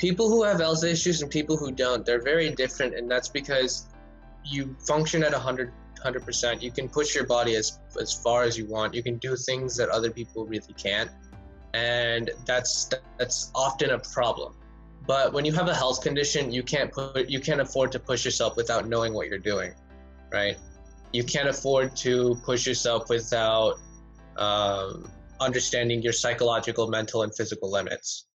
people who have health issues and people who don't, they're very different, and that's because you function at 100 100%. You can push your body as as far as you want. You can do things that other people really can't, and that's that's often a problem. But when you have a health condition, you can't put you can't afford to push yourself without knowing what you're doing, right? You can't afford to push yourself without um, understanding your psychological, mental, and physical limits.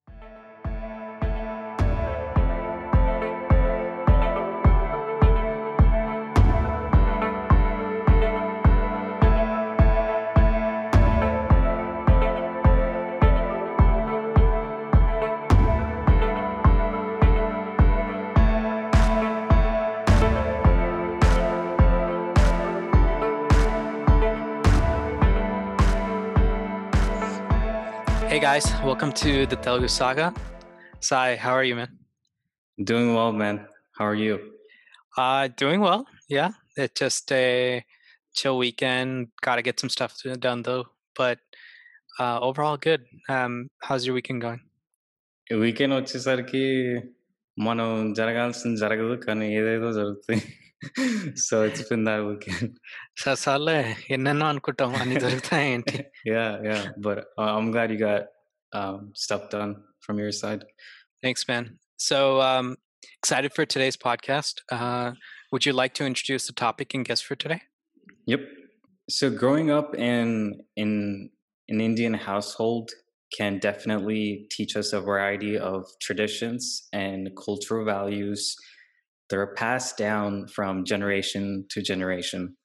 guys, welcome to the Telugu Saga. Sai, how are you, man? Doing well, man. How are you? Uh, doing well. Yeah, it's just a chill weekend. Got to get some stuff done though, but uh, overall good. Um, how's your weekend going? Weekend వచ్చేసరికి మనం జరగాల్సింది జరగదు కానీ ఏదేదో జరుగుతాయి so it's been that weekend ససాలే ఎన్నెన్నో అనుకుంటాం అన్ని జరుగుతాయి ఏంటి yeah yeah but I'm glad you got um, stuff done from your side. Thanks, man. So um, excited for today's podcast. Uh, would you like to introduce the topic and guest for today? Yep. So growing up in in an Indian household can definitely teach us a variety of traditions and cultural values that are passed down from generation to generation.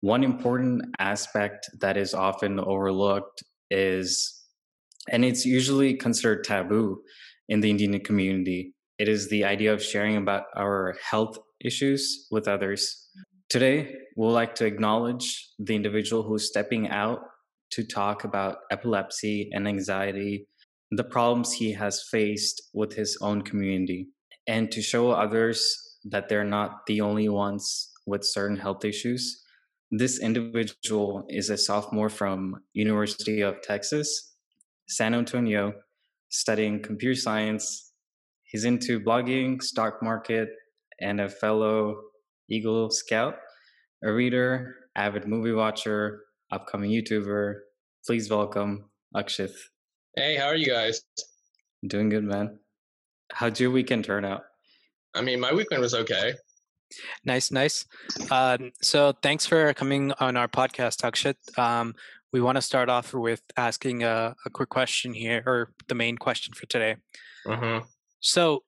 One important aspect that is often overlooked is and it's usually considered taboo in the Indian community. It is the idea of sharing about our health issues with others. Today, we'll like to acknowledge the individual who's stepping out to talk about epilepsy and anxiety, the problems he has faced with his own community, and to show others that they're not the only ones with certain health issues. This individual is a sophomore from University of Texas San Antonio studying computer science. He's into blogging, stock market, and a fellow Eagle Scout, a reader, avid movie watcher, upcoming YouTuber. Please welcome Akshith. Hey, how are you guys? Doing good, man. How'd your weekend turn out? I mean, my weekend was okay. Nice, nice. Um, so, thanks for coming on our podcast, Akshit. Um, we want to start off with asking a, a quick question here, or the main question for today. Uh-huh. So,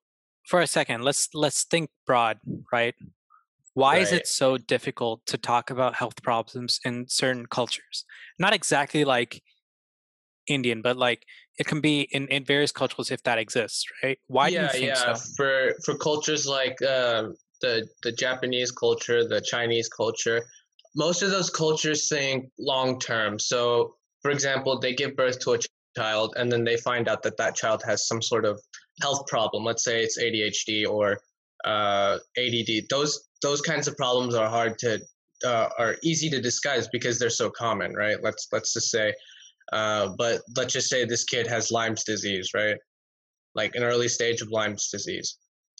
for a second, let's let's think broad, right? Why right. is it so difficult to talk about health problems in certain cultures? Not exactly like Indian, but like it can be in, in various cultures if that exists, right? Why yeah, do you think yeah. so? For for cultures like um, the the Japanese culture, the Chinese culture, most of those cultures think long term. So, for example, they give birth to a child and then they find out that that child has some sort of health problem. Let's say it's ADHD or uh, ADD. Those those kinds of problems are hard to uh, are easy to disguise because they're so common, right? Let's let's just say, uh, but let's just say this kid has Lyme's disease, right? Like an early stage of Lyme's disease.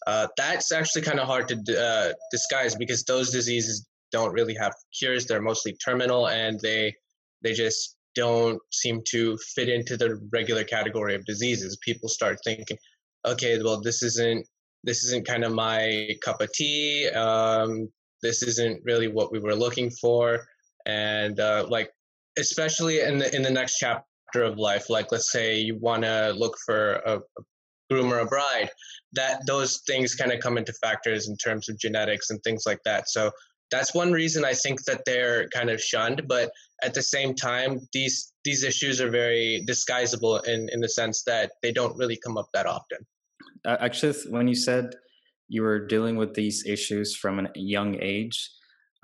Uh, that's actually kind of hard to uh, disguise because those diseases don't really have cures. They're mostly terminal, and they they just don't seem to fit into the regular category of diseases. People start thinking, okay, well, this isn't this isn't kind of my cup of tea. Um, this isn't really what we were looking for, and uh, like especially in the in the next chapter of life, like let's say you want to look for a, a groom or a bride, that those things kind of come into factors in terms of genetics and things like that. So that's one reason I think that they're kind of shunned. But at the same time, these these issues are very disguisable in in the sense that they don't really come up that often. Uh, actually, when you said you were dealing with these issues from a young age,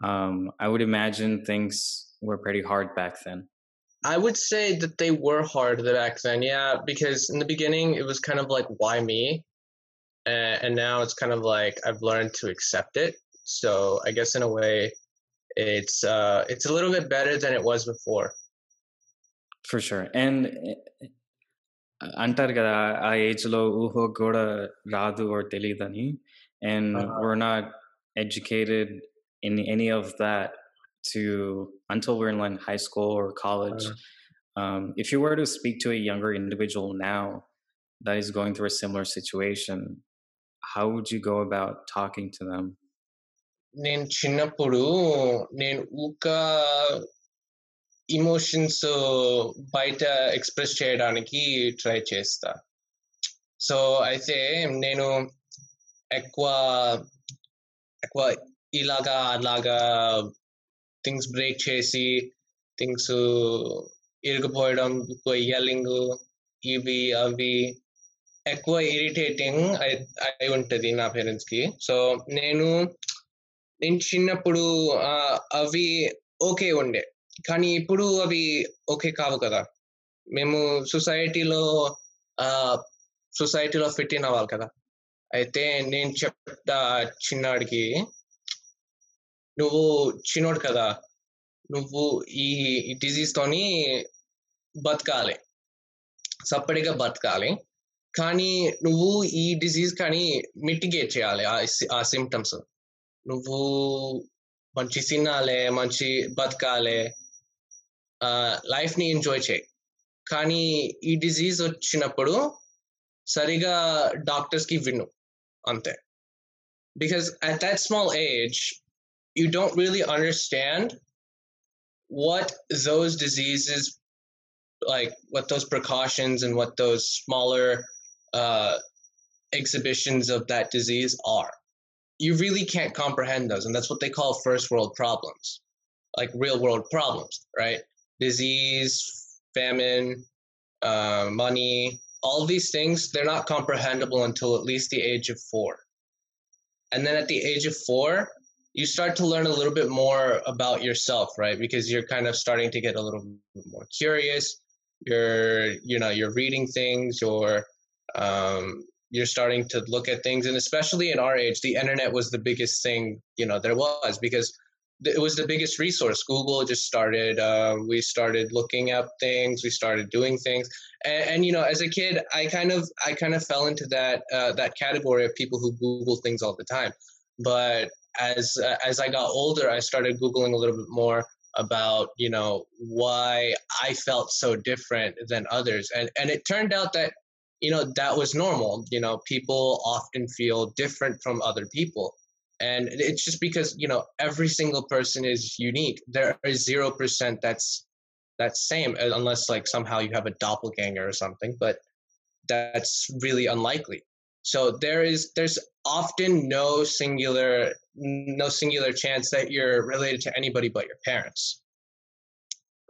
um, I would imagine things were pretty hard back then. I would say that they were hard back then, yeah, because in the beginning it was kind of like, why me? Uh, and now it's kind of like I've learned to accept it so I guess in a way, it's uh, it's a little bit better than it was before. For sure, and eh, అంటారు కదా ఆ ఏజ్లో ఊహో కూడా రాదు or తెలియదని and Uh-huh. we're not educated in any of that to until we're in like high school or college Uh-huh. um, if you were to speak to a younger individual now that is going through a similar situation how would you go about talking to them నేను చిన్నప్పుడు నేను ఊక emotions బయట express చేయడానికి try చేస్తా. So అయితే నేను ఎక్కువ ఎక్కువ ఇలాగా అలాగా థింగ్స్ బ్రేక్ చేసి థింగ్స్ ఇరిగిపోయడం ఎక్కువ ఇయలింగ్ ఇవి అవి ఎక్కువ ఇరిటేటింగ్ అయి ఉంటుంది నా పేరెంట్స్కి సో నేను నేను చిన్నప్పుడు అవి ఓకే ఉండే. కానీ ఇప్పుడు అవి ఓకే కావు కదా. మేము సొసైటీలో సొసైటీలో ఫిట్ అయిన వాళ్ళు కదా. అయితే నేను చెప్తా చిన్నాడికి నువ్వు చిన్నోడు కదా. నువ్వు ఈ డిజీజ్ తోని బతకాలి. సపరేట్గా బతకాలి. కానీ నువ్వు ఈ డిజీజ్ కానీ మిటిగేట్ చేయాలి ఆ సి- ఆ సిమ్టమ్స్ నువ్వు మంచి తినాలి మంచి బతకాలి లైఫ్ ని ఎంజాయ్ చేయి కానీ ఈ డిజీజ్ వచ్చినప్పుడు సరిగా డాక్టర్స్ కి విను అంతే because at that small age you don't really understand what those diseases like what those precautions and what those smaller uh, exhibitions of that disease are you really can't comprehend those and that's what they call first world problems like real world problems right? Disease famine uh, money all these things they're not comprehensible until at least the age of four. And then at the age of four you start to learn a little bit more about yourself right? Because you're kind of starting to get a little more curious. You're you know you're reading things you're um, you're starting to look at things and especially in our age the internet was the biggest thing you know there was because it was the biggest resource. Google just started uh, we started looking up things we started doing things and, and you know as a kid i kind of i kind of fell into that uh, that category of people who google things all the time. But as uh, as I got older, I started googling a little bit more about you know why I felt so different than others, and and it turned out that you know that was normal. You know, people often feel different from other people, and it's just because you know every single person is unique. There is zero percent that's that's same uh, unless like somehow you have a doppelganger or something, but that's really unlikely so there is there's often no singular no singular chance that you're related to anybody but your parents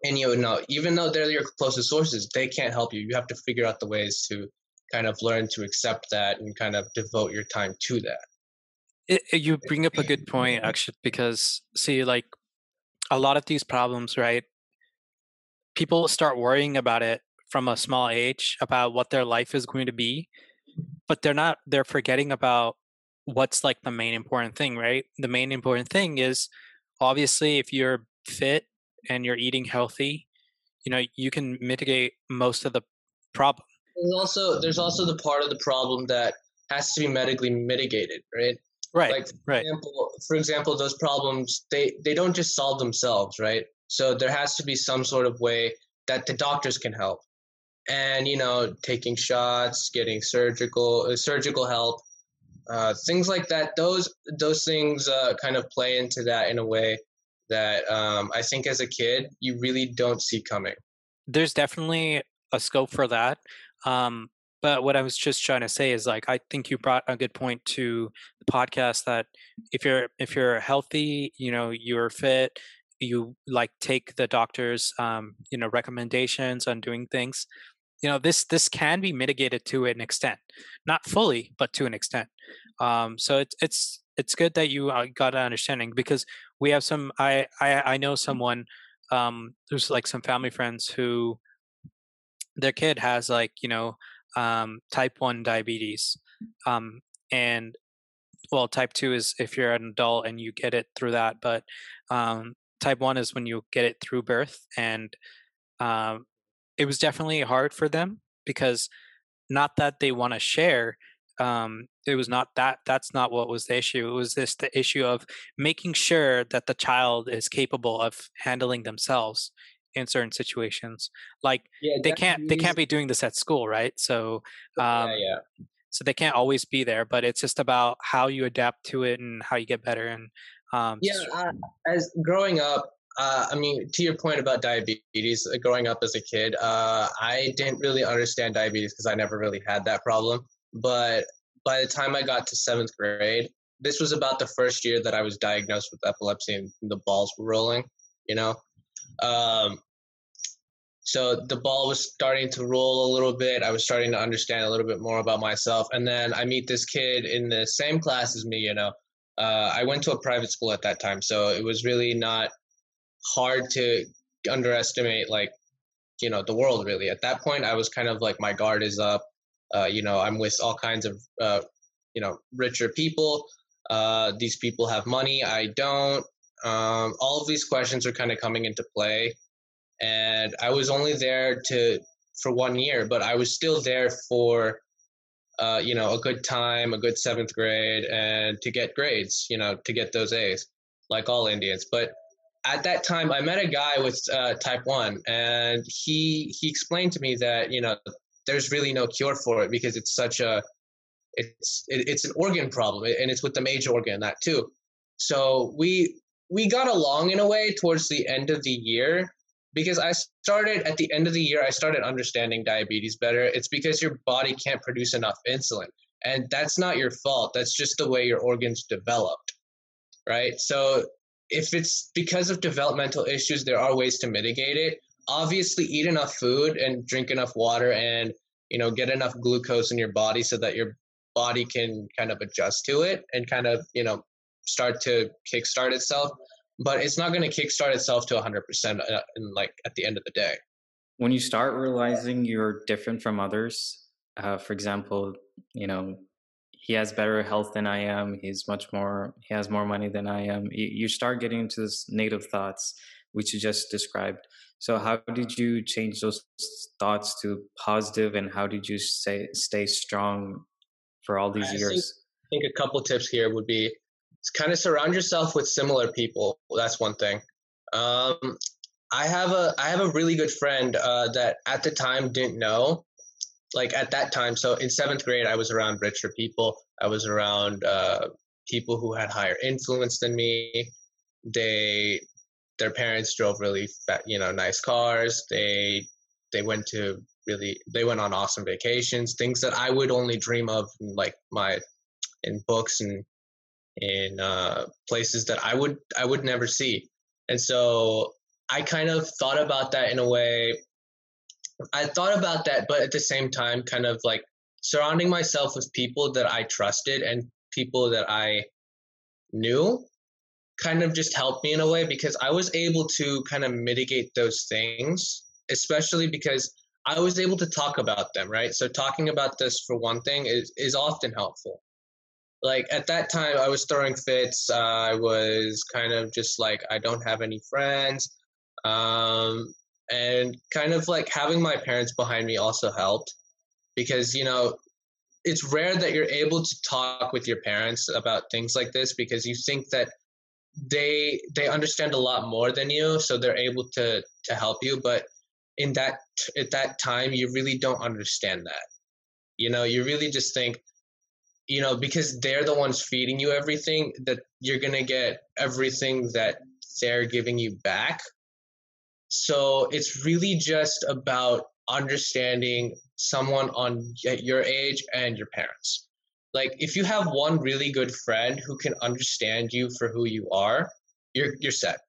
and you know even though they're your closest sources they can't help you you have to figure out the ways to kind of learn to accept that and kind of devote your time to that It, it- you bring up a good point, actually, because see, like a lot of these problems, right? People start worrying about it from a small age about what their life is going to be, but they're not. They're forgetting about what's like the main important thing, right? The main important thing is obviously if you're fit and you're eating healthy, you know, you can mitigate most of the problem. There's also there's also the part of the problem that has to be medically mitigated right Right. like for right. example, for example, those problems they they don't just solve themselves, right? So there has to be some sort of way that the doctors can help, and you know, taking shots, getting surgical uh, surgical help, uh, things like that. Those those things uh, kind of play into that in a way that um, I think as a kid you really don't see coming. there's definitely a scope for that. Um, but what I was just trying to say is like I think you brought a good point to the podcast that if you're if you're healthy, you know, you're fit, you like take the doctor's um, you know recommendations on doing things. You know, this this can be mitigated to an extent, not fully, but to an extent. Um, so it's it's it's good that you uh, got an understanding because we have some. I I, I know someone um there's like some family friends who their kid has like you know um type 1 diabetes um and well type 2 is if you're an adult and you get it through that but um type 1 is when you get it through birth and um it was definitely hard for them because not that they want to share um, it was not that that's not what was the issue it was this the issue of making sure that the child is capable of handling themselves in certain situations like yeah, they can't they can't be doing this at school right so um, yeah, yeah so they can't always be there but it's just about how you adapt to it and how you get better and um, yeah uh, as growing up uh, I mean, to your point about diabetes, uh, growing up as a kid, uh, I didn't really understand diabetes because I never really had that problem. But by the time I got to seventh grade, this was about the first year that I was diagnosed with epilepsy and the balls were rolling, you know? Um, so the ball was starting to roll a little bit. I was starting to understand a little bit more about myself. And then I meet this kid in the same class as me, you know. Uh, I went to a private school at that time, so it was really not hard to underestimate, like, you know, the world really. At that point, I was kind of like, my guard is up. Uh, you know, I'm with all kinds of, uh, you know, richer people. Uh, these people have money. I don't. Um, all of these questions are kind of coming into play and I was only there to for one year, but I was still there for uh, you know a good time, a good seventh grade, and to get grades, you know, to get those A's, like all Indians. But at that time, I met a guy with uh, type one, and he he explained to me that you know there's really no cure for it because it's such a it's it, it's an organ problem, and it's with the major organ that too. So we we got along in a way towards the end of the year because I started at the end of the year, I started understanding diabetes better. It's because your body can't produce enough insulin. And that's not your fault. That's just the way your organs developed. Right. So if it's because of developmental issues, there are ways to mitigate it. Obviously, eat enough food and drink enough water and, you know, get enough glucose in your body so that your body can kind of adjust to it and kind of, you know, start to kickstart itself but it's not going to kickstart itself to 100% uh, in like at the end of the day. When you start realizing you're different from others uh, for example you know he has better health than i am he's much more he has more money than i am you, you start getting into this negative thoughts which you just described. So how did you change those thoughts to positive and how did you stay stay strong for all these I years? think, I think a couple tips here would be kind of surround yourself with similar people. That's one thing. Um, I have a I have a really good friend uh, that at the time didn't know, like at that time. So in seventh grade, I was around richer people. I was around uh, people who had higher influence than me. They their parents drove really fat, you know nice cars. They they went to really they went on awesome vacations. Things that I would only dream of, in, like my in books and in uh, places that I would I would never see. And so I kind of thought about that in a way. I thought about that, but at the same time, kind of like surrounding myself with people that I trusted and people that I knew kind of just helped me in a way because I was able to kind of mitigate those things, especially because I was able to talk about them, right? So talking about this for one thing is, is often helpful like at that time i was throwing fits. I was kind of just like i don't have any friends um, and kind of like having my parents behind me also helped because you know it's rare that you're able to talk with your parents about things like this because you think that they they understand a lot more than you so they're able to to help you but in that at that time you really don't understand that. You know you really just think you know because they're the ones feeding you everything that you're going to get everything that they're giving you back. So it's really just about understanding someone on your age and your parents. Like if you have one really good friend who can understand you for who you are you're you're set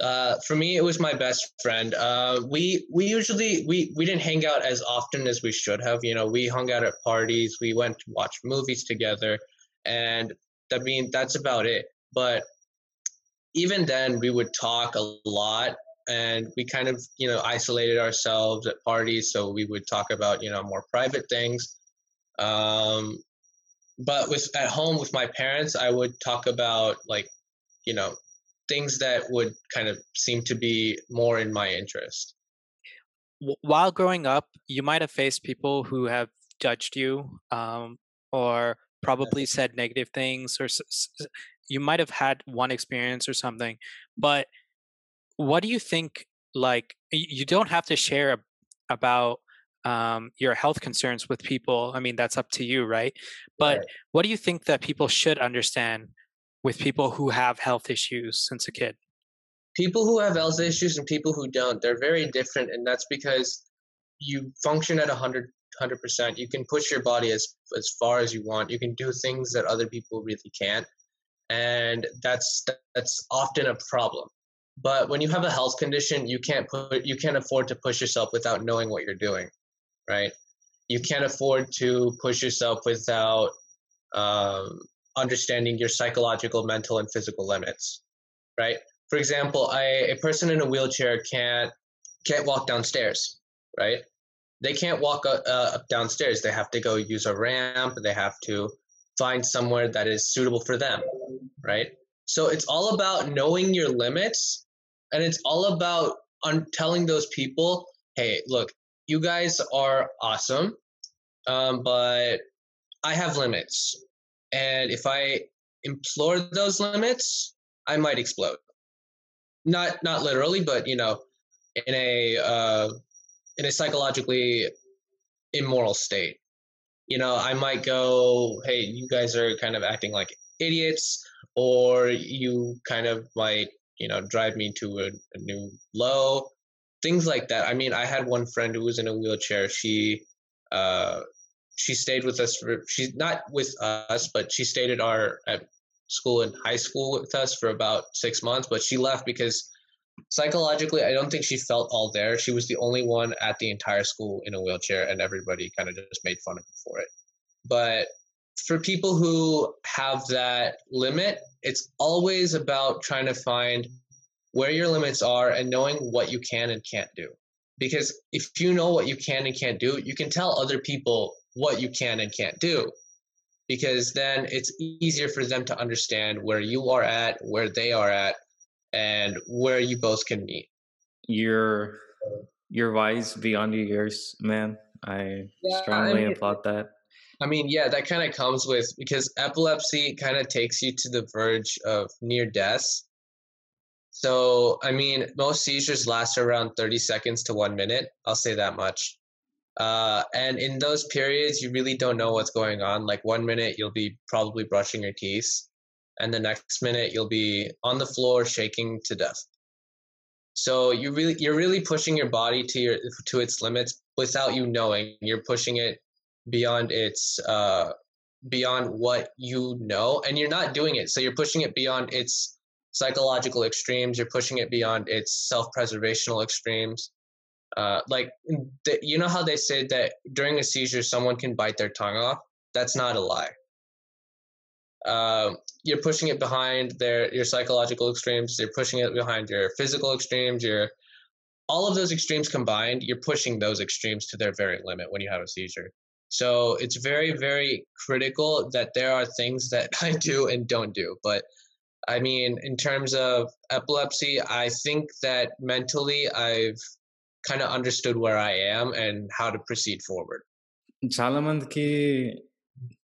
uh, for me, it was my best friend. Uh, we we usually we we didn't hang out as often as we should have. You know, we hung out at parties. We went to watch movies together, and I mean that's about it. But even then, we would talk a lot, and we kind of you know isolated ourselves at parties. So we would talk about you know more private things. Um, but with at home with my parents, I would talk about like you know things that would kind of seem to be more in my interest. while growing up, you might have faced people who have judged you um, or probably said negative things, or you might have had one experience or something. But what do you think? Like, you don't have to share about um, your health concerns with people. I mean, that's up to you, right? But right. what do you think that people should understand with people who have health issues since a kid? people who have health issues and people who don't, they're very different, and that's because you function at 100 100%. You can push your body as as far as you want. You can do things that other people really can't, and that's that's often a problem. But when you have a health condition, you can't put you can't afford to push yourself without knowing what you're doing, right? You can't afford to push yourself without um, understanding your psychological, mental, and physical limits, right? for example, I, a person in a wheelchair can't can't walk downstairs, right? They can't walk uh, up downstairs. They have to go use a ramp. They have to find somewhere that is suitable for them, right? So it's all about knowing your limits, and it's all about un- telling those people, "Hey, look, you guys are awesome, um, but I have limits, and if I implore those limits, I might explode." not not literally, but you know, in a uh, in a psychologically immoral state. You know, I might go, "Hey, you guys are kind of acting like idiots," or you kind of might, you know, drive me to a, a new low. Things like that. I mean, I had one friend who was in a wheelchair. She uh, she stayed with us for she's not with us, but she stayed at our at school in high school with us for about six months, but she left because psychologically, I don't think she felt all there. She was the only one at the entire school in a wheelchair, and everybody kind of just made fun of her for it. But for people who have that limit, it's always about trying to find where your limits are and knowing what you can and can't do. Because if you know what you can and can't do, you can tell other people what you can and can't do because then it's easier for them to understand where you are at, where they are at, and where you both can meet. You're you're wise beyond your years, man. I yeah, strongly I mean, applaud that. I mean, yeah, that kind of comes with because epilepsy kind of takes you to the verge of near death. So, I mean, most seizures last around 30 seconds to one minute. I'll say that much. Uh, and in those periods, you really don't know what's going on. Like one minute, you'll be probably brushing your teeth, and the next minute, you'll be on the floor shaking to death. So you really, you're really pushing your body to your to its limits without you knowing. You're pushing it beyond its uh, beyond what you know, and you're not doing it. So you're pushing it beyond its psychological extremes. You're pushing it beyond its self-preservational extremes uh, like you know how they say that during a seizure someone can bite their tongue off? That's not a lie. Uh, you're pushing it behind their your psychological extremes you're pushing it behind your physical extremes your all of those extremes combined you're pushing those extremes to their very limit when you have a seizure. So it's very very critical that there are things that i do and don't do but i mean in terms of epilepsy i think that mentally i've kind of understood where I am and how to proceed forward. Chalamand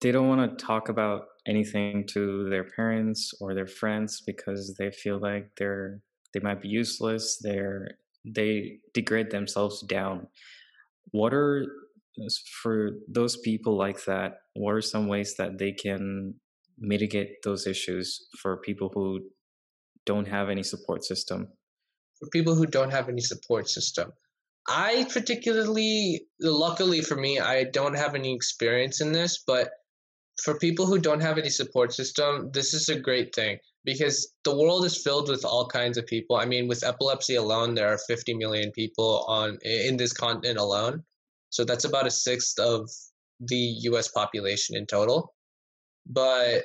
they don't want to talk about anything to their parents or their friends because they feel like they're they might be useless. They're they degrade themselves down. What are for those people like that? What are some ways that they can mitigate those issues for people who don't have any support system? For people who don't have any support system, I particularly, luckily for me, I don't have any experience in this, but for people who don't have any support system, this is a great thing because the world is filled with all kinds of people. I mean, with epilepsy alone, there are 50 million people on in this continent alone. So that's about a sixth of the US population in total. But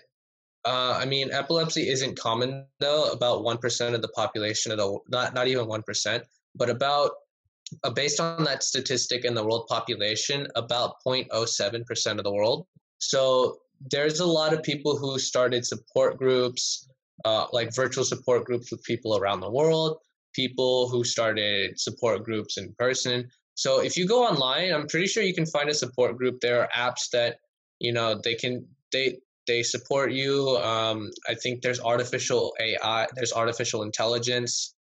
uh, I mean, epilepsy isn't common though. About 1% of the population, of the, not, not even 1%, but about uh, based on that statistic in the world population, about 0.07% of the world. So there's a lot of people who started support groups, uh, like virtual support groups with people around the world, people who started support groups in person. So if you go online, I'm pretty sure you can find a support group. There are apps that you know they can they they support you. Um, I think there's artificial AI, there's artificial intelligence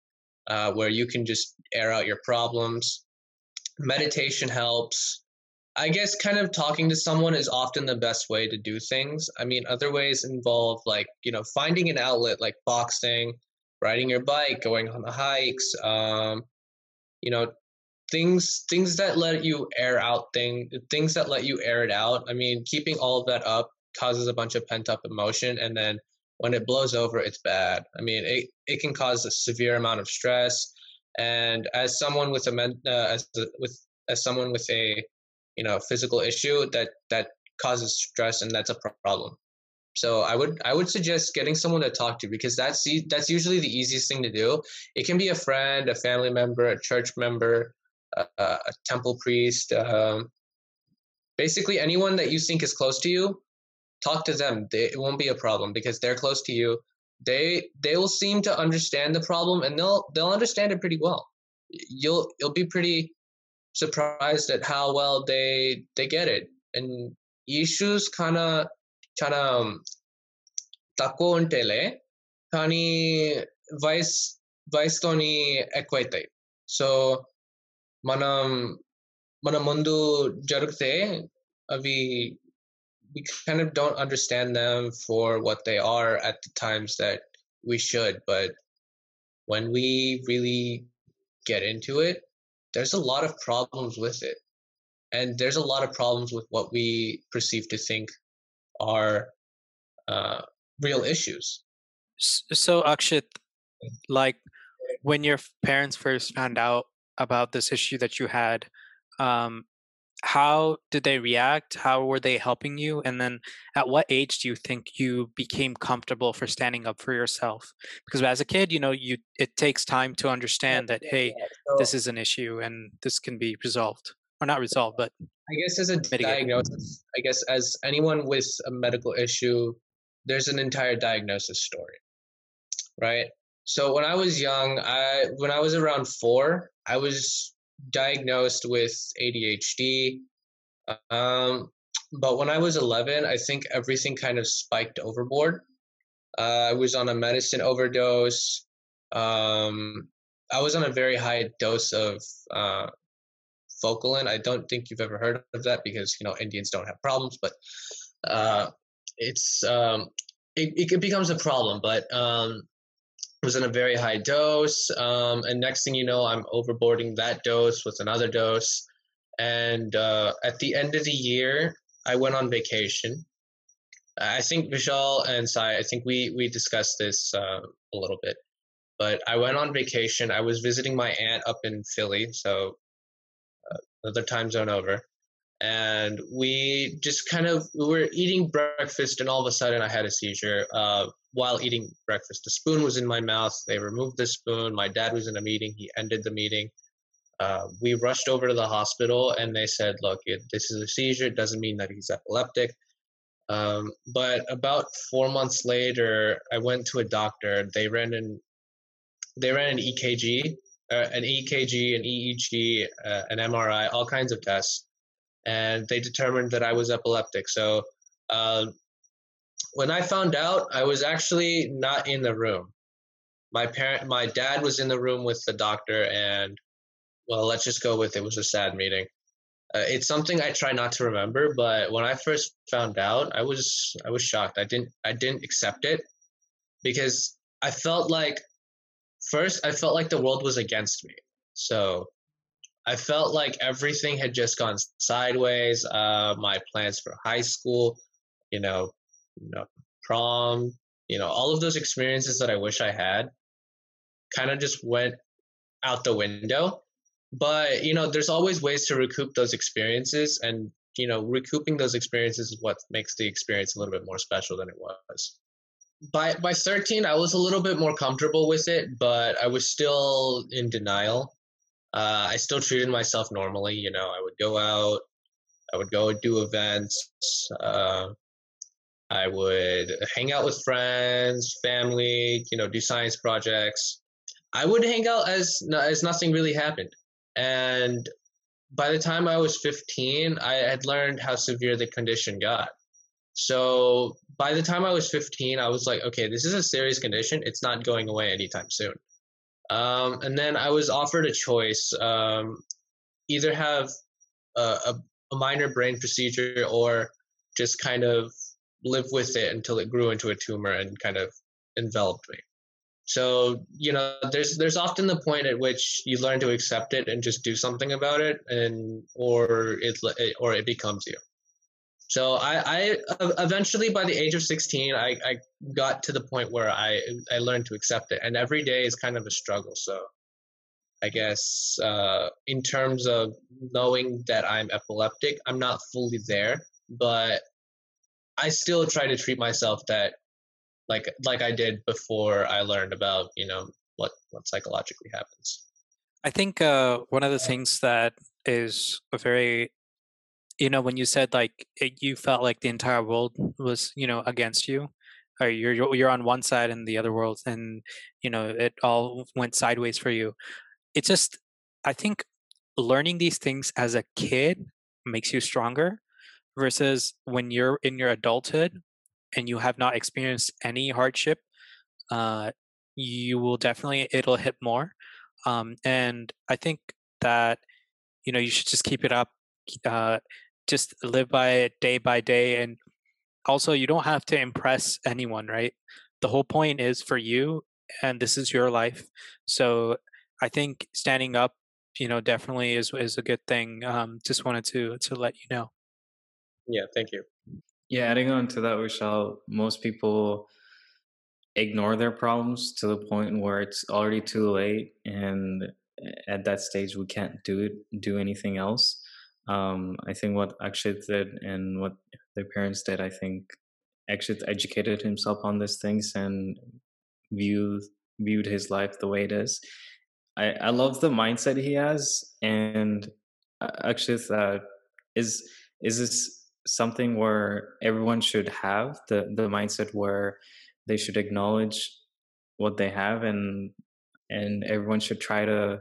uh, where you can just air out your problems. Meditation helps. I guess kind of talking to someone is often the best way to do things. I mean, other ways involve like, you know, finding an outlet like boxing, riding your bike, going on the hikes, um, you know, things things that let you air out thing things that let you air it out. I mean, keeping all of that up causes a bunch of pent up emotion and then when it blows over it's bad. I mean, it it can cause a severe amount of stress. And as someone with a men, uh, as a, with as someone with a you know physical issue that that causes stress and that's a problem. So i would i would suggest getting someone to talk to because that's that's usually the easiest thing to do. It can be a friend a family member a church member a, a temple priest um, basically anyone that you think is close to you talk to them they, it won't be a problem because they're close to you they they will seem to understand the problem and they'll they'll understand it pretty well you'll you'll be pretty surprised at how well they they get it. And issues kind of kind of తక్కువ ఉంటేలే కానీ వయస్ వయసుతోని ఎక్కువైతాయి so మనం మన ముందు జరిగితే అవి we kind of don't understand them for what they are at the times that we should but when we really get into it there's a lot of problems with it. And there's a lot of problems with what we perceive to think are uh, real issues. So akshit like when your parents first found out about this issue that you had um, how did they react? How were they helping you? And then at what age do you think you became comfortable for standing up for yourself? Because as a kid you know you it takes time to understand that hey this is an issue and this can be resolved or not resolved but i guess as a diagnosis i guess as anyone with a medical issue there's an entire diagnosis story right? So when i was young i when i was around 4 i was diagnosed with ADHD. Um, but when I was 11, I think everything kind of spiked overboard. Uh, I was on a medicine overdose. Um, I was on a very high dose of uh, Focalin. I don't think you've ever heard of that because you know Indians don't have problems, but uh, it's um, it, it becomes a problem. But um, was in a very high dose. Um, and next thing you know, I'm overboarding that dose with another dose. And uh, at the end of the year, I went on vacation. I think Vishal and Sai, I think we we discussed this uh, a little bit. But I went on vacation. I was visiting my aunt up in Philly, so uh, another time zone over and we just kind of we were eating breakfast and all of a sudden i had a seizure uh, while eating breakfast. The spoon was in my mouth. They removed the spoon. My dad was in a meeting. He ended the meeting. Uh, we rushed over to the hospital and they said look it, this is a seizure. It doesn't mean that he's epileptic. Um, but about four months later i went to a doctor. They ran an they ran an ekg uh, an ekg an eeg uh, an mri all kinds of tests and they determined that I was epileptic. So uh, when I found out, I was actually not in the room. My parent, my dad was in the room with the doctor, and well, let's just go with it was a sad meeting. Uh, it's something I try not to remember, but when I first found out, I was I was shocked. I didn't I didn't accept it because I felt like first I felt like the world was against me. So I felt like everything had just gone sideways. Uh, my plans for high school, you know, you know, prom, you know, all of those experiences that I wish I had, kind of just went out the window. But you know, there's always ways to recoup those experiences, and you know, recouping those experiences is what makes the experience a little bit more special than it was. By by 13, I was a little bit more comfortable with it, but I was still in denial uh, I still treated myself normally. You know, I would go out, I would go do events. Uh, I would hang out with friends, family. You know, do science projects. I would hang out as as nothing really happened. And by the time I was 15, I had learned how severe the condition got. So by the time I was 15, I was like, okay, this is a serious condition. It's not going away anytime soon. Um, and then I was offered a choice um, either have a, a, minor brain procedure or just kind of live with it until it grew into a tumor and kind of enveloped me. So you know, there's there's often the point at which you learn to accept it and just do something about it, and or it or it becomes you. So I, I eventually by the age of 16, I, I got to the point where I I learned to accept it, and every day is kind of a struggle. So I guess uh, in terms of knowing that I'm epileptic, I'm not fully there, but I still try to treat myself that like like I did before I learned about you know what what psychologically happens. I think uh, one of the things that is a very you know when you said like it, you felt like the entire world was you know against you or you're you're on one side and the other world and you know it all went sideways for you it's just i think learning these things as a kid makes you stronger versus when you're in your adulthood and you have not experienced any hardship, uh, you will definitely it'll hit more. Um, and I think that you know you should just keep it up. Uh, just live by it day by day, and also you don't have to impress anyone, right? The whole point is for you, and this is your life. So I think standing up, you know, definitely is is a good thing. Um, just wanted to to let you know. Yeah, thank you. Yeah, adding on to that, Vishal, most people ignore their problems to the point where it's already too late, and at that stage, we can't do it, do anything else. Um, I think what Akshit did and what their parents did, I think Akshit educated himself on these things and viewed viewed his life the way it is. I, I love the mindset he has, and Akshit uh, is is this something where everyone should have the the mindset where they should acknowledge what they have and and everyone should try to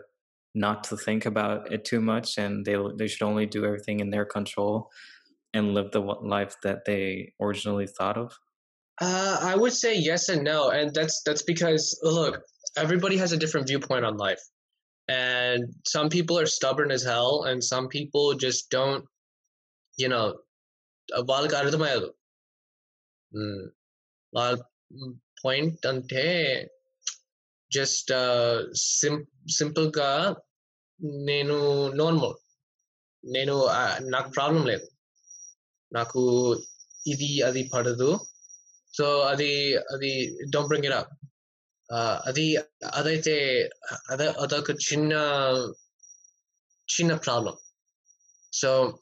not to think about it too much and they they should only do everything in their control and live the life that they originally thought of uh, i would say yes and no and that's that's because look everybody has a different viewpoint on life and some people are stubborn as hell and some people just don't you know వాళ్ళకి అర్థమయ్యదు వాళ్ళ point అంటే just సిం సింపుల్గా నేను normal నేను నాకు problem లేదు. నాకు ఇది అది పడదు. సో అది అది డోంట్ బ్రింగ్ ఇట్ అప్ అది అదైతే అద అదొక చిన్న చిన్న problem so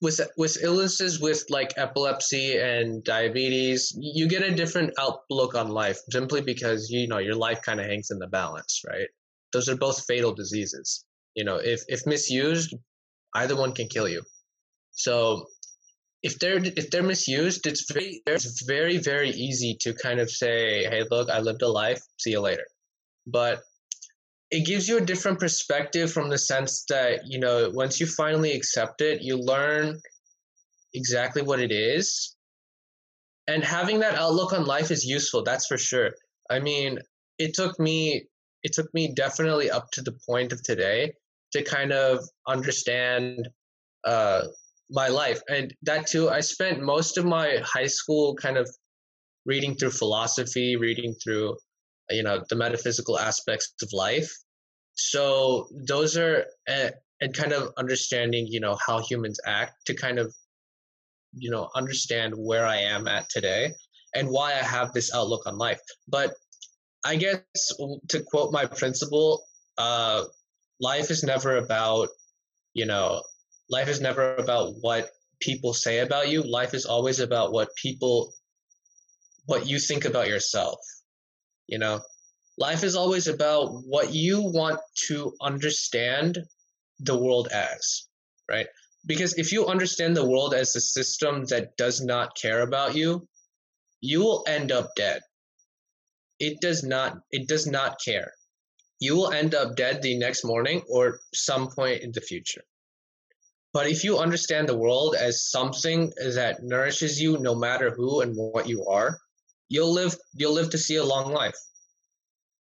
with with illnesses with like epilepsy and diabetes you get a different outlook on life simply because you know your life kind of hangs in the balance right? Those are both fatal diseases. You know if if misused either one can kill you. So if they're if they're misused it's very it's very very easy to kind of say hey look i lived a life. See you later. But it gives you a different perspective from the sense that you know once you finally accept it you learn exactly what it is. And having that outlook on life is useful that's for sure. I mean it took me it took me definitely up to the point of today to kind of understand uh, my life. And that too i spent most of my high school kind of reading through philosophy reading through you know the metaphysical aspects of life. So those are uh, and kind of understanding you know how humans act to kind of you know understand where i am at today and why i have this outlook on life. But i guess to quote my principal uh life is never about you know life is never about what people say about you. Life is always about what people what you think about yourself you know life is always about what you want to understand the world as, right? Because if you understand the world as a system that does not care about you, you will end up dead. It does not it does not care. You will end up dead the next morning or some point in the future. But if you understand the world as something that nourishes you no matter who and what you are, you'll live you'll live to see a long life.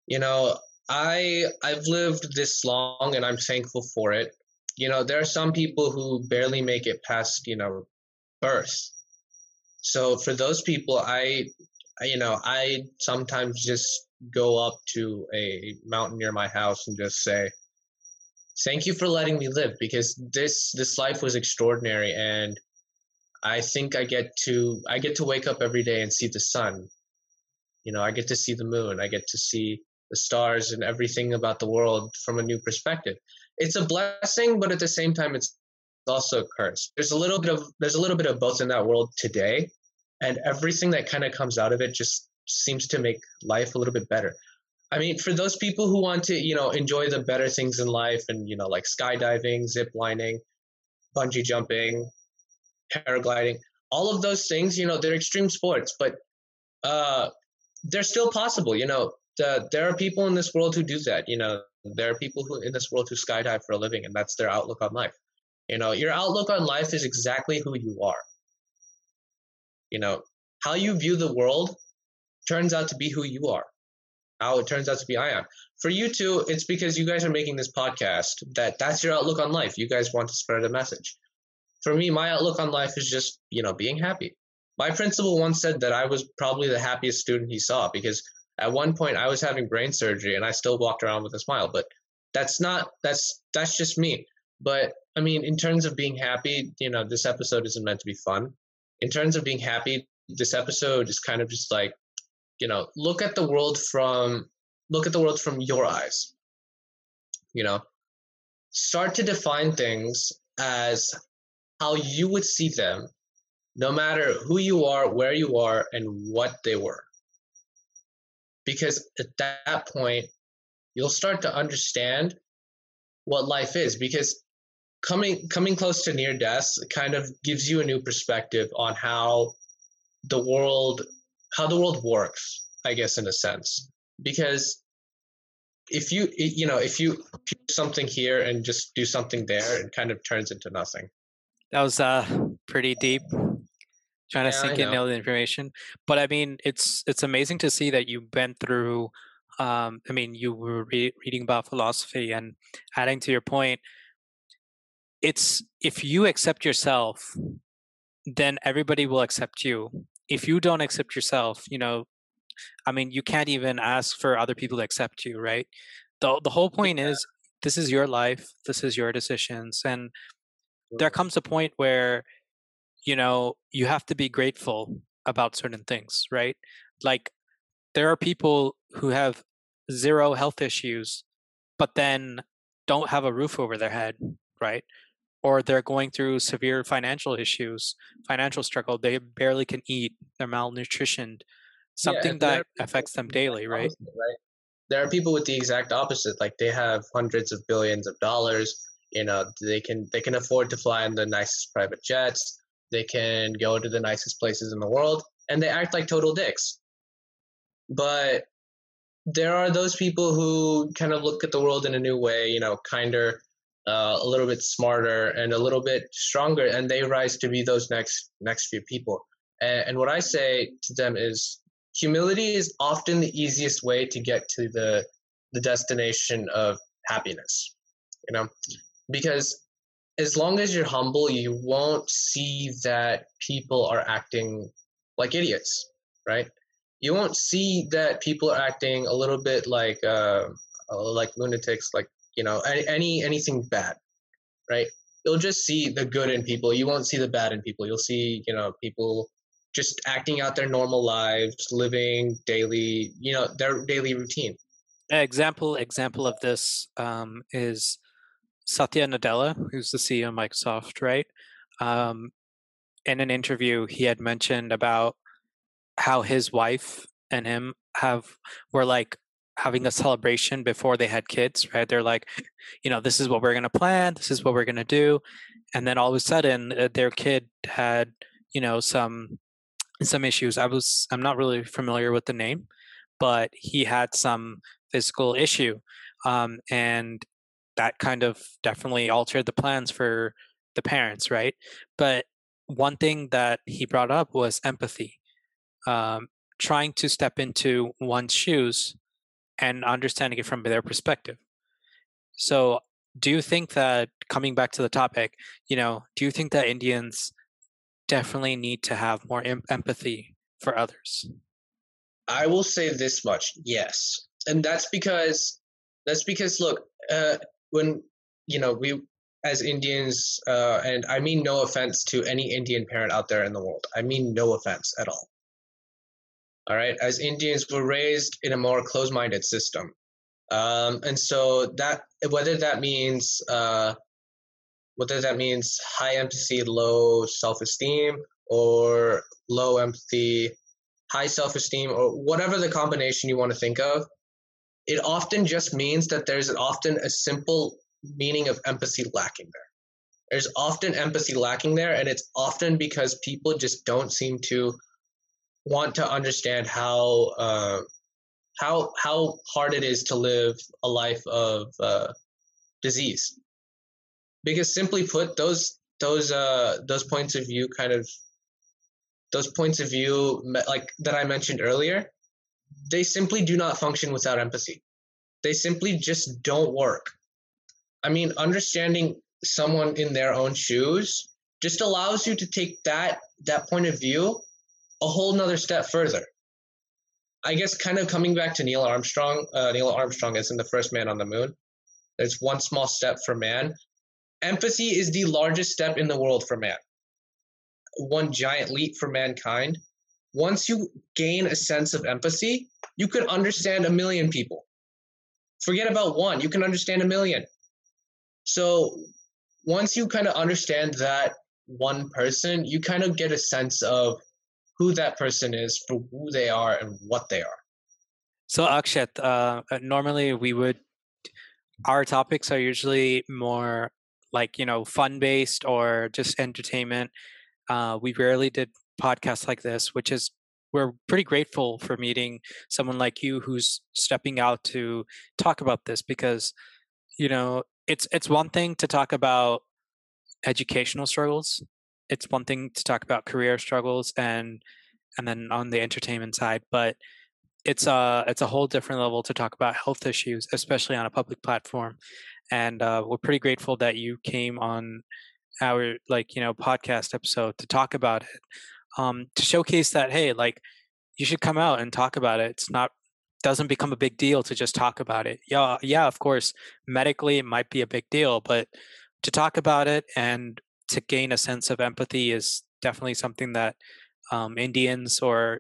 You know, I I've lived this long and I'm thankful for it. You know, there are some people who barely make it past, you know, birth. So for those people, I, you know, I sometimes just go up to a mountain near my house and just say, thank you for letting me live because this this life was extraordinary and i think i get to i get to wake up every day and see the sun. You know i get to see the moon. I get to see the stars and everything about the world from a new perspective. It's a blessing but at the same time it's also a curse. There's a little bit of there's a little bit of both in that world today and everything that kind of comes out of it just seems to make life a little bit better. I mean, for those people who want to, you know, enjoy the better things in life and, you know, like skydiving, zip lining, bungee jumping, paragliding, all of those things, you know, they're extreme sports, but uh, they're still possible. You know, the, there are people in this world who do that. You know, there are people who in this world who skydive for a living, and that's their outlook on life. You know, your outlook on life is exactly who you are. You know, how you view the world turns out to be who you are how it turns out to be I am. For you two, it's because you guys are making this podcast that that's your outlook on life. You guys want to spread a message. For me, my outlook on life is just, you know, being happy. My principal once said that I was probably the happiest student he saw because at one point I was having brain surgery and I still walked around with a smile, but that's not that's that's just me. But I mean, in terms of being happy, you know, this episode isn't meant to be fun. In terms of being happy, this episode is kind of just like you know look at the world from look at the world from your eyes you know start to define things as how you would see them no matter who you are where you are and what they were because at that point you'll start to understand what life is because coming coming close to near death kind of gives you a new perspective on how the world how the world works, I guess, in a sense. Because if you, you know, if you do something here and just do something there, it kind of turns into nothing. That was uh, pretty deep. Trying to sink in all the information, but I mean, it's it's amazing to see that you've been through. Um, I mean, you were re- reading about philosophy and adding to your point. It's if you accept yourself, then everybody will accept you if you don't accept yourself, you know, I mean, you can't even ask for other people to accept you, right? The the whole point yeah. is this is your life, this is your decisions, and there comes a point where you know you have to be grateful about certain things, right? Like there are people who have zero health issues, but then don't have a roof over their head, right? or they're going through severe financial issues, financial struggle. They barely can eat. They're malnutritioned. Something yeah, that affects them daily, right? right? There are people with the exact opposite. Like they have hundreds of billions of dollars. You know, they can they can afford to fly in the nicest private jets. They can go to the nicest places in the world, and they act like total dicks. But there are those people who kind of look at the world in a new way. You know, kinder uh, a little bit smarter and a little bit stronger and they rise to be those next next few people and, and, what i say to them is humility is often the easiest way to get to the the destination of happiness you know because as long as you're humble you won't see that people are acting like idiots right? You won't see that people are acting a little bit like uh, like lunatics like you know any anything bad right? You'll just see the good in people. You won't see the bad in people. You'll see you know people just acting out their normal lives living daily you know their daily routine. Example example of this um, is satya nadella who's the ceo of microsoft right um, in an interview he had mentioned about how his wife and him have were like having a celebration before they had kids, right? They're like, you know, this is what we're to plan, this is what we're to do. And then all of a sudden uh, their kid had, you know, some some issues. I was I'm not really familiar with the name, but he had some physical issue. Um, and that kind of definitely altered the plans for the parents, right? But one thing that he brought up was empathy, um, trying to step into one's shoes and understanding it from their perspective. So, do you think that coming back to the topic, you know, do you think that Indians definitely need to have more em- empathy for others? I will say this much, yes, and that's because that's because look, uh, when you know we as Indians, uh, and I mean no offense to any Indian parent out there in the world. I mean no offense at all. All right, as Indians, we're raised in a more closed-minded system, um, and so that whether that means uh, whether that means high empathy, low self-esteem, or low empathy, high self-esteem, or whatever the combination you want to think of, it often just means that there's often a simple meaning of empathy lacking there. There's often empathy lacking there, and it's often because people just don't seem to want to understand how uh, how how hard it is to live a life of uh, disease. Because simply put, those those uh, those points of view kind of those points of view like that I mentioned earlier, they simply do not function without empathy. They simply just don't work. I mean, understanding someone in their own shoes just allows you to take that that point of view a whole nother step further. I guess kind of coming back to Neil Armstrong, uh, Neil Armstrong isn't the first man on the moon. There's one small step for man. Empathy is the largest step in the world for man. One giant leap for mankind. Once you gain a sense of empathy, you can understand a million people. Forget about one, you can understand a million. So once you kind of understand that one person, you kind of get a sense of who that person is, for who they are, and what they are. So Akshat, uh, normally we would our topics are usually more like you know fun based or just entertainment. Uh, we rarely did podcasts like this, which is we're pretty grateful for meeting someone like you who's stepping out to talk about this because you know it's it's one thing to talk about educational struggles it's one thing to talk about career struggles and and then on the entertainment side but it's a it's a whole different level to talk about health issues especially on a public platform and uh, we're pretty grateful that you came on our like you know podcast episode to talk about it um, to showcase that hey like you should come out and talk about it it's not doesn't become a big deal to just talk about it. Yeah, yeah, of course, medically it might be a big deal, but to talk about it and to gain a sense of empathy is definitely something that um, Indians or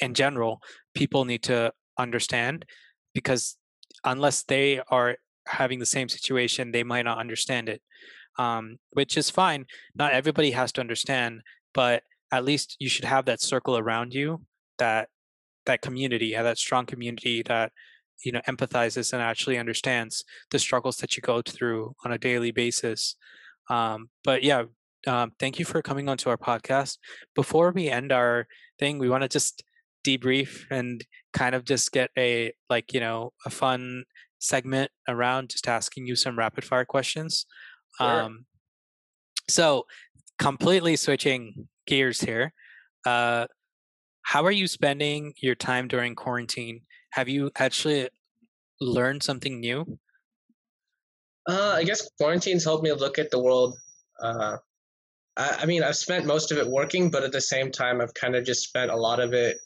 in general people need to understand because unless they are having the same situation, they might not understand it, um, which is fine. Not everybody has to understand, but at least you should have that circle around you that that community, have that strong community that you know empathizes and actually understands the struggles that you go through on a daily basis. Um, but yeah, um, thank you for coming onto our podcast. Before we end our thing, we want to just debrief and kind of just get a like you know a fun segment around just asking you some rapid fire questions. Sure. Um, so completely switching gears here. Uh, how are you spending your time during quarantine? Have you actually learned something new? Uh, I guess quarantine's helped me look at the world. Uh, I, I, mean, I've spent most of it working, but at the same time, I've kind of just spent a lot of it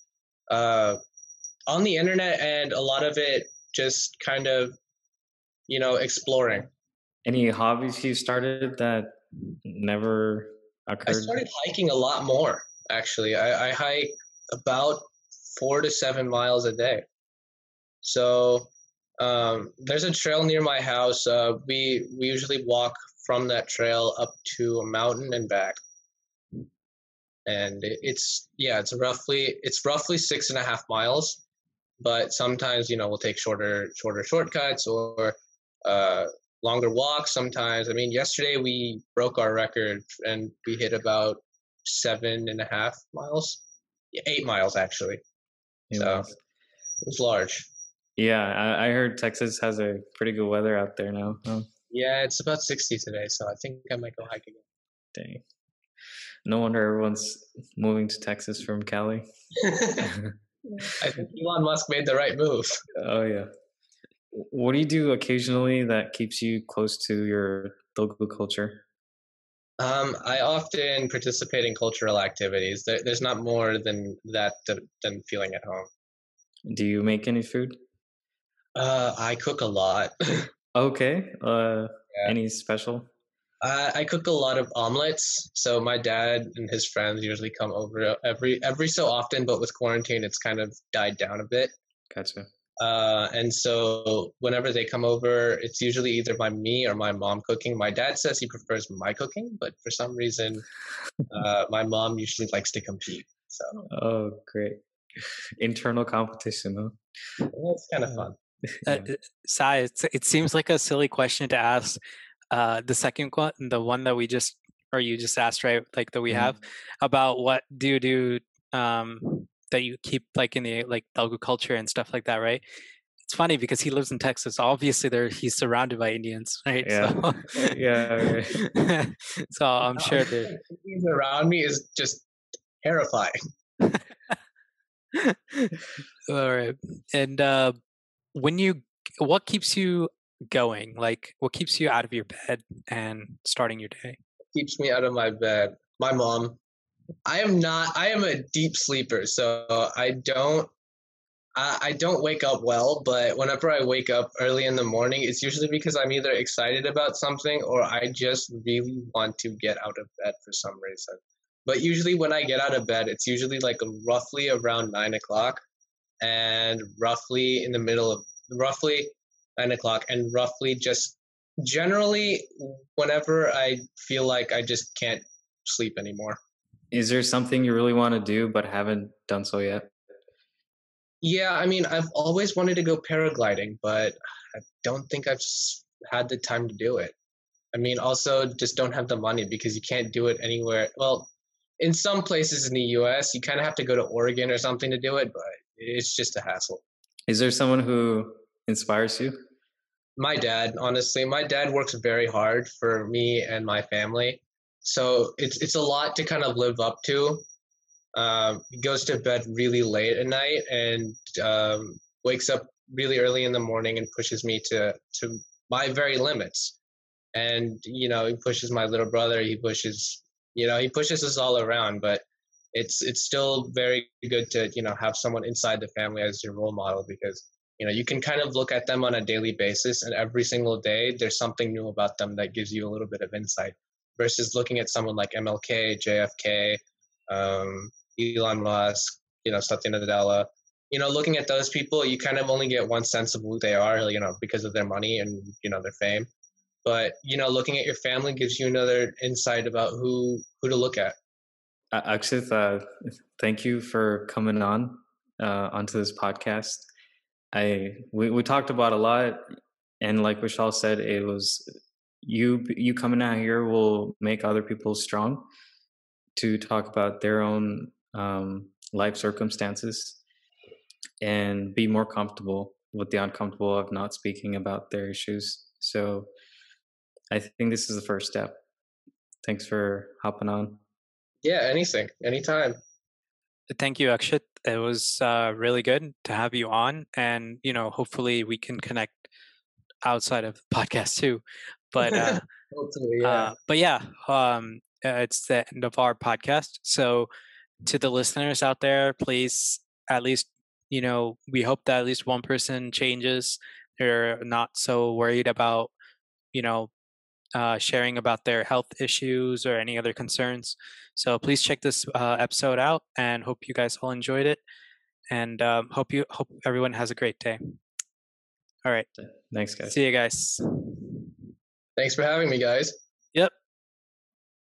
uh, on the internet and a lot of it just kind of, you know, exploring. Any hobbies you started that never occurred? I started hiking a lot more, actually. I, I hike about four to seven miles a day. So um, there's a trail near my house. Uh, we we usually walk from that trail up to a mountain and back. And it's yeah, it's roughly it's roughly six and a half miles, but sometimes you know we'll take shorter shorter shortcuts or uh, longer walks. Sometimes I mean yesterday we broke our record and we hit about seven and a half miles eight miles actually. Eight so miles. it was large. Yeah, I, I, heard Texas has a pretty good weather out there now. Huh? Yeah, it's about 60 today, so I think I might go hiking. Dang. No wonder everyone's moving to Texas from Cali. I think Elon Musk made the right move. Oh yeah. What do you do occasionally that keeps you close to your local culture? Um, I often participate in cultural activities. There, there's not more than that than feeling at home. Do you make any food? Uh, I cook a lot. okay. Uh, yeah. Any special? Uh, I cook a lot of omelets. So my dad and his friends usually come over every every so often, but with quarantine, it's kind of died down a bit. Gotcha. Uh, and so whenever they come over, it's usually either by me or my mom cooking. My dad says he prefers my cooking, but for some reason, uh, my mom usually likes to compete. So. Oh, great! Internal competition, huh? Well, it's kind of fun. Uh, Sai, it seems like a silly question to ask. Uh, the second one, the one that we just or you just asked, right? Like that we mm-hmm. have about what do you do um, that you keep like in the like Telugu culture and stuff like that, right? It's funny because he lives in Texas. Obviously, there he's surrounded by Indians, right? Yeah, so, yeah. Right. so I'm sure that Indians around me is just terrifying. All right, and uh, when you, what keeps you going? Like, what keeps you out of your bed and starting your day? Keeps me out of my bed. My mom. I am not. I am a deep sleeper, so I don't. I, don't wake up well, but whenever I wake up early in the morning, it's usually because I'm either excited about something or I just really want to get out of bed for some reason. But usually, when I get out of bed, it's usually like roughly around nine o'clock, and roughly in the middle of roughly nine o'clock, and roughly just generally whenever I feel like I just can't sleep anymore. Is there something you really want to do but haven't done so yet? Yeah, I mean, I've always wanted to go paragliding, but I don't think I've had the time to do it. I mean, also just don't have the money because you can't do it anywhere. Well, in some places in the US, you kind of have to go to Oregon or something to do it, but it's just a hassle. Is there someone who inspires you? My dad, honestly. My dad works very hard for me and my family. So it's it's a lot to kind of live up to. Um, he goes to bed really late at night and um, wakes up really early in the morning and pushes me to to my very limits. And you know, he pushes my little brother. He pushes you know he pushes us all around. But it's it's still very good to you know have someone inside the family as your role model because you know you can kind of look at them on a daily basis and every single day there's something new about them that gives you a little bit of insight versus looking at someone like MLK, JFK, um, Elon Musk, you know, Satya Nadella. You know, looking at those people, you kind of only get one sense of who they are, you know, because of their money and you know their fame. But you know, looking at your family gives you another insight about who who to look at. Uh, Akshit, uh, thank you for coming on uh, onto this podcast. I we, we talked about a lot, and like Vishal said, it was you you coming out here will make other people strong to talk about their own um, life circumstances and be more comfortable with the uncomfortable of not speaking about their issues. So I think this is the first step. Thanks for hopping on. Yeah, anything, anytime. Thank you, Akshit. It was uh, really good to have you on, and you know, hopefully, we can connect outside of the podcast too. But uh, yeah. Uh, but yeah, um, uh, it's the end of our podcast. So to the listeners out there, please at least you know we hope that at least one person changes. They're not so worried about you know uh, sharing about their health issues or any other concerns. So please check this uh, episode out, and hope you guys all enjoyed it. And um, hope you hope everyone has a great day. All right. Thanks, guys. See you guys. Thanks for having me, guys.